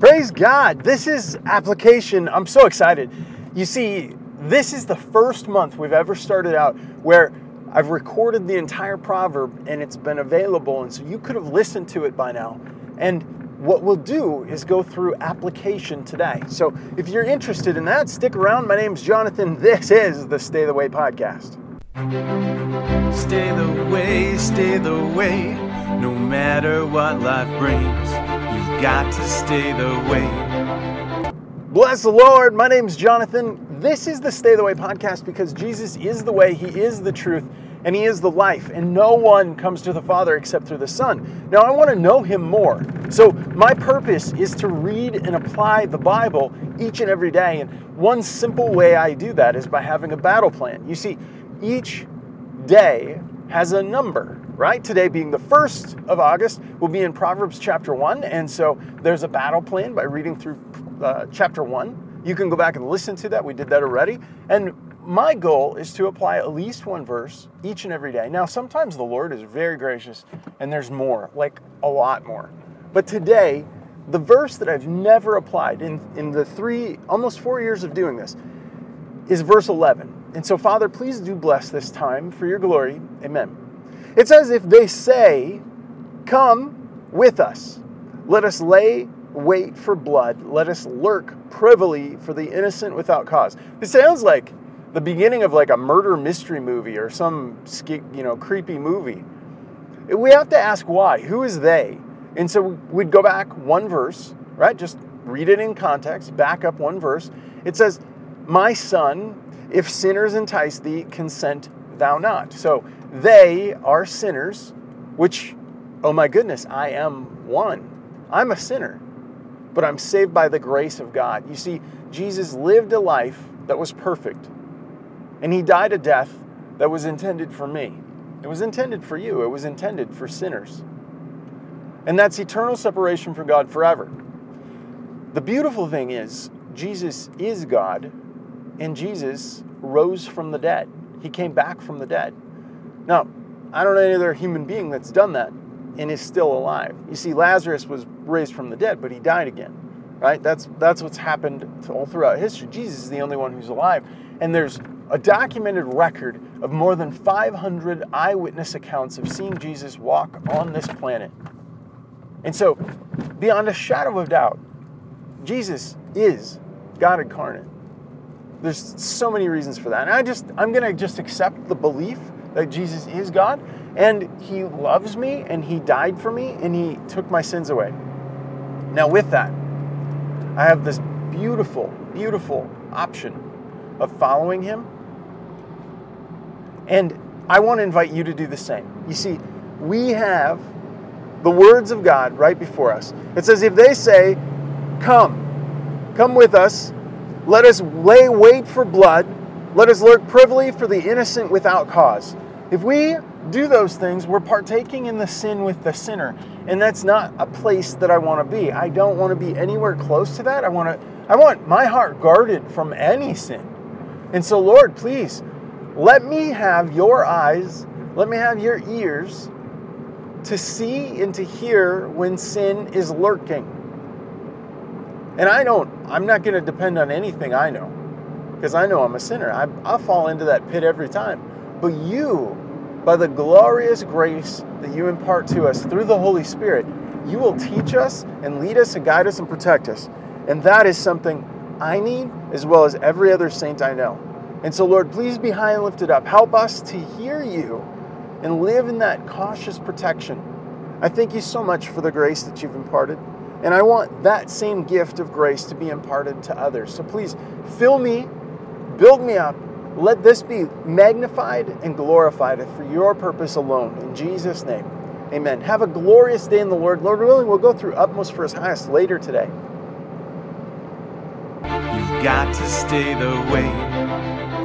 Praise God. This is application. I'm so excited. You see, this is the first month we've ever started out where I've recorded the entire proverb and it's been available. And so you could have listened to it by now. And what we'll do is go through application today. So if you're interested in that, stick around. My name's Jonathan. This is the Stay the Way podcast. Stay the way, stay the way, no matter what life brings. You've got to stay the way. Bless the Lord. My name's Jonathan. This is the Stay the Way podcast because Jesus is the way, He is the truth, and He is the life. And no one comes to the Father except through the Son. Now, I want to know Him more. So, my purpose is to read and apply the Bible each and every day. And one simple way I do that is by having a battle plan. You see, each day has a number, right? Today being the 1st of August, we'll be in Proverbs chapter 1. And so there's a battle plan by reading through uh, chapter 1. You can go back and listen to that. We did that already. And my goal is to apply at least one verse each and every day. Now, sometimes the Lord is very gracious and there's more, like a lot more. But today, the verse that I've never applied in, in the three, almost four years of doing this, is verse 11. And so, Father, please do bless this time for your glory. Amen. It's as if they say, Come with us. Let us lay wait for blood. Let us lurk privily for the innocent without cause. It sounds like the beginning of like a murder mystery movie or some you know creepy movie. We have to ask why. Who is they? And so we'd go back one verse, right? Just read it in context, back up one verse. It says, My son, if sinners entice thee, consent thou not. So they are sinners, which, oh my goodness, I am one. I'm a sinner, but I'm saved by the grace of God. You see, Jesus lived a life that was perfect, and he died a death that was intended for me. It was intended for you, it was intended for sinners. And that's eternal separation from God forever. The beautiful thing is, Jesus is God and Jesus rose from the dead. He came back from the dead. Now, I don't know any other human being that's done that and is still alive. You see, Lazarus was raised from the dead, but he died again, right? That's that's what's happened all throughout history. Jesus is the only one who's alive, and there's a documented record of more than 500 eyewitness accounts of seeing Jesus walk on this planet. And so, beyond a shadow of doubt, Jesus is God incarnate. There's so many reasons for that. And I just I'm going to just accept the belief that Jesus is God and he loves me and he died for me and he took my sins away. Now with that, I have this beautiful beautiful option of following him. And I want to invite you to do the same. You see, we have the words of God right before us. It says, if they say, Come, come with us, let us lay wait for blood. Let us lurk privily for the innocent without cause. If we do those things, we're partaking in the sin with the sinner. And that's not a place that I want to be. I don't want to be anywhere close to that. I want to I want my heart guarded from any sin. And so Lord, please let me have your eyes, let me have your ears to see and to hear when sin is lurking. And I don't, I'm not going to depend on anything I know because I know I'm a sinner. I, I'll fall into that pit every time. But you, by the glorious grace that you impart to us through the Holy Spirit, you will teach us and lead us and guide us and protect us. And that is something I need as well as every other saint I know. And so, Lord, please be high and lifted up. Help us to hear you and live in that cautious protection. I thank you so much for the grace that you've imparted. And I want that same gift of grace to be imparted to others. So please fill me, build me up. Let this be magnified and glorified for your purpose alone. In Jesus' name, amen. Have a glorious day in the Lord. Lord willing, we'll go through utmost for his highest later today. You've got to stay the way.